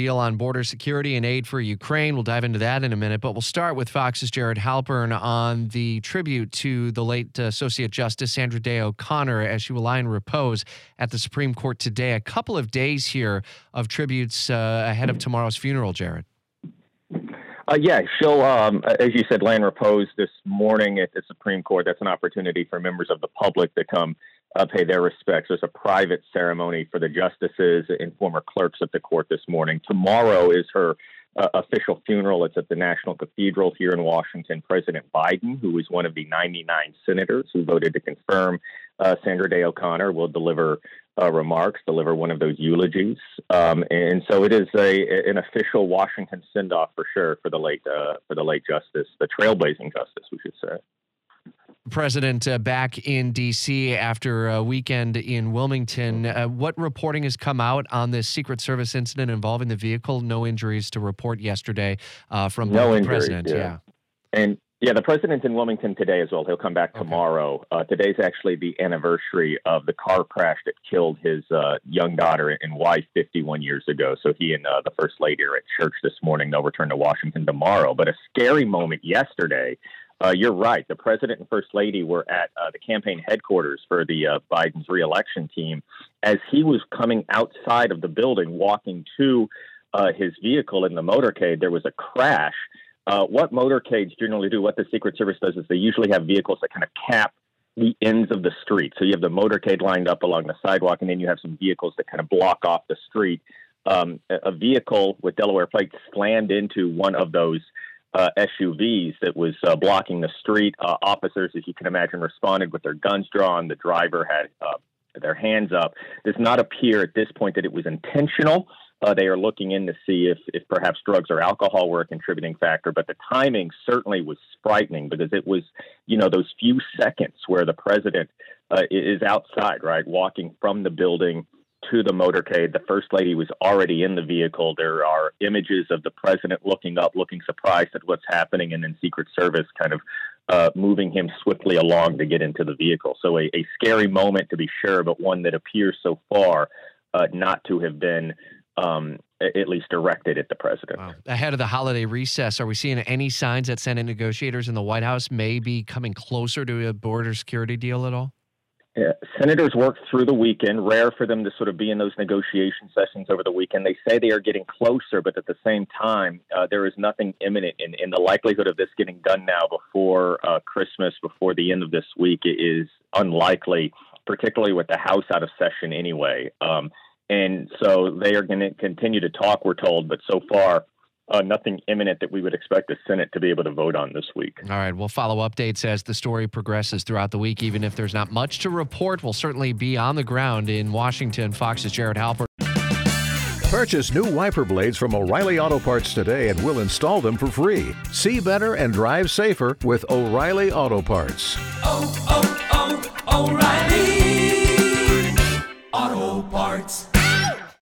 Deal on border security and aid for Ukraine. We'll dive into that in a minute, but we'll start with Fox's Jared Halpern on the tribute to the late uh, Associate Justice Sandra Day O'Connor as she will lie in repose at the Supreme Court today. A couple of days here of tributes uh, ahead of tomorrow's funeral, Jared. Uh, yeah, she'll, um, as you said, land repose this morning at the Supreme Court. That's an opportunity for members of the public to come uh, pay their respects. There's a private ceremony for the justices and former clerks at the court this morning. Tomorrow is her uh, official funeral. It's at the National Cathedral here in Washington. President Biden, who is one of the 99 senators who voted to confirm uh, Sandra Day O'Connor, will deliver uh, remarks, deliver one of those eulogies. Um, and so it is a an official Washington send off for sure for the late uh, for the late justice, the trailblazing justice, we should say. President uh, back in D.C. after a weekend in Wilmington. Uh, what reporting has come out on this Secret Service incident involving the vehicle? No injuries to report yesterday uh, from No the injuries, president. yeah. And yeah, the president's in Wilmington today as well. He'll come back Okay. tomorrow. Uh, today's actually the anniversary of the car crash that killed his uh, young daughter and wife 51 years ago. So he and uh, the first lady are at church this morning. They'll return to Washington tomorrow. But a scary moment yesterday. Uh, you're right. The president and first lady were at uh, the campaign headquarters for the uh, Biden's reelection team as he was coming outside of the building, walking to uh, his vehicle in the motorcade. There was a crash. Uh, what motorcades generally do, what the Secret Service does, is they usually have vehicles that kind of cap the ends of the street. So you have the motorcade lined up along the sidewalk, and then you have some vehicles that kind of block off the street. Um, a a vehicle with Delaware plates slammed into one of those uh, SUVs that was uh, blocking the street. Uh, officers, as you can imagine, responded with their guns drawn. The driver had uh, their hands up. Does not appear at this point that it was intentional. Uh, they are looking in to see if, if perhaps drugs or alcohol were a contributing factor, but the timing certainly was frightening because it was, you know, those few seconds where the president uh, is outside, right, walking from the building to the motorcade. The first lady was already in the vehicle. There are images of the president looking up, looking surprised at what's happening, and then Secret Service kind of uh, moving him swiftly along to get into the vehicle. So a, a scary moment to be sure, but one that appears so far uh, not to have been um, at least directed at the president. Wow. Ahead of the holiday recess, are we seeing any signs that Senate negotiators in the White House may be coming closer to a border security deal at all? Senators work through the weekend. Rare for them to sort of be in those negotiation sessions over the weekend. They say they are getting closer, but at the same time, uh, there is nothing imminent. And, and the likelihood of this getting done now before uh, Christmas, before the end of this week, is unlikely, particularly with the House out of session anyway. Um, and so they are going to continue to talk, we're told, but so far, uh, nothing imminent that we would expect the Senate to be able to vote on this week. All right, we'll follow updates as the story progresses throughout the week. Even if there's not much to report, we'll certainly be on the ground in Washington. Fox's Jared Halpern. Purchase new wiper blades from O'Reilly Auto Parts today and we'll install them for free. See better and drive safer with O'Reilly Auto Parts. oh, oh, O'Reilly. Auto Parts.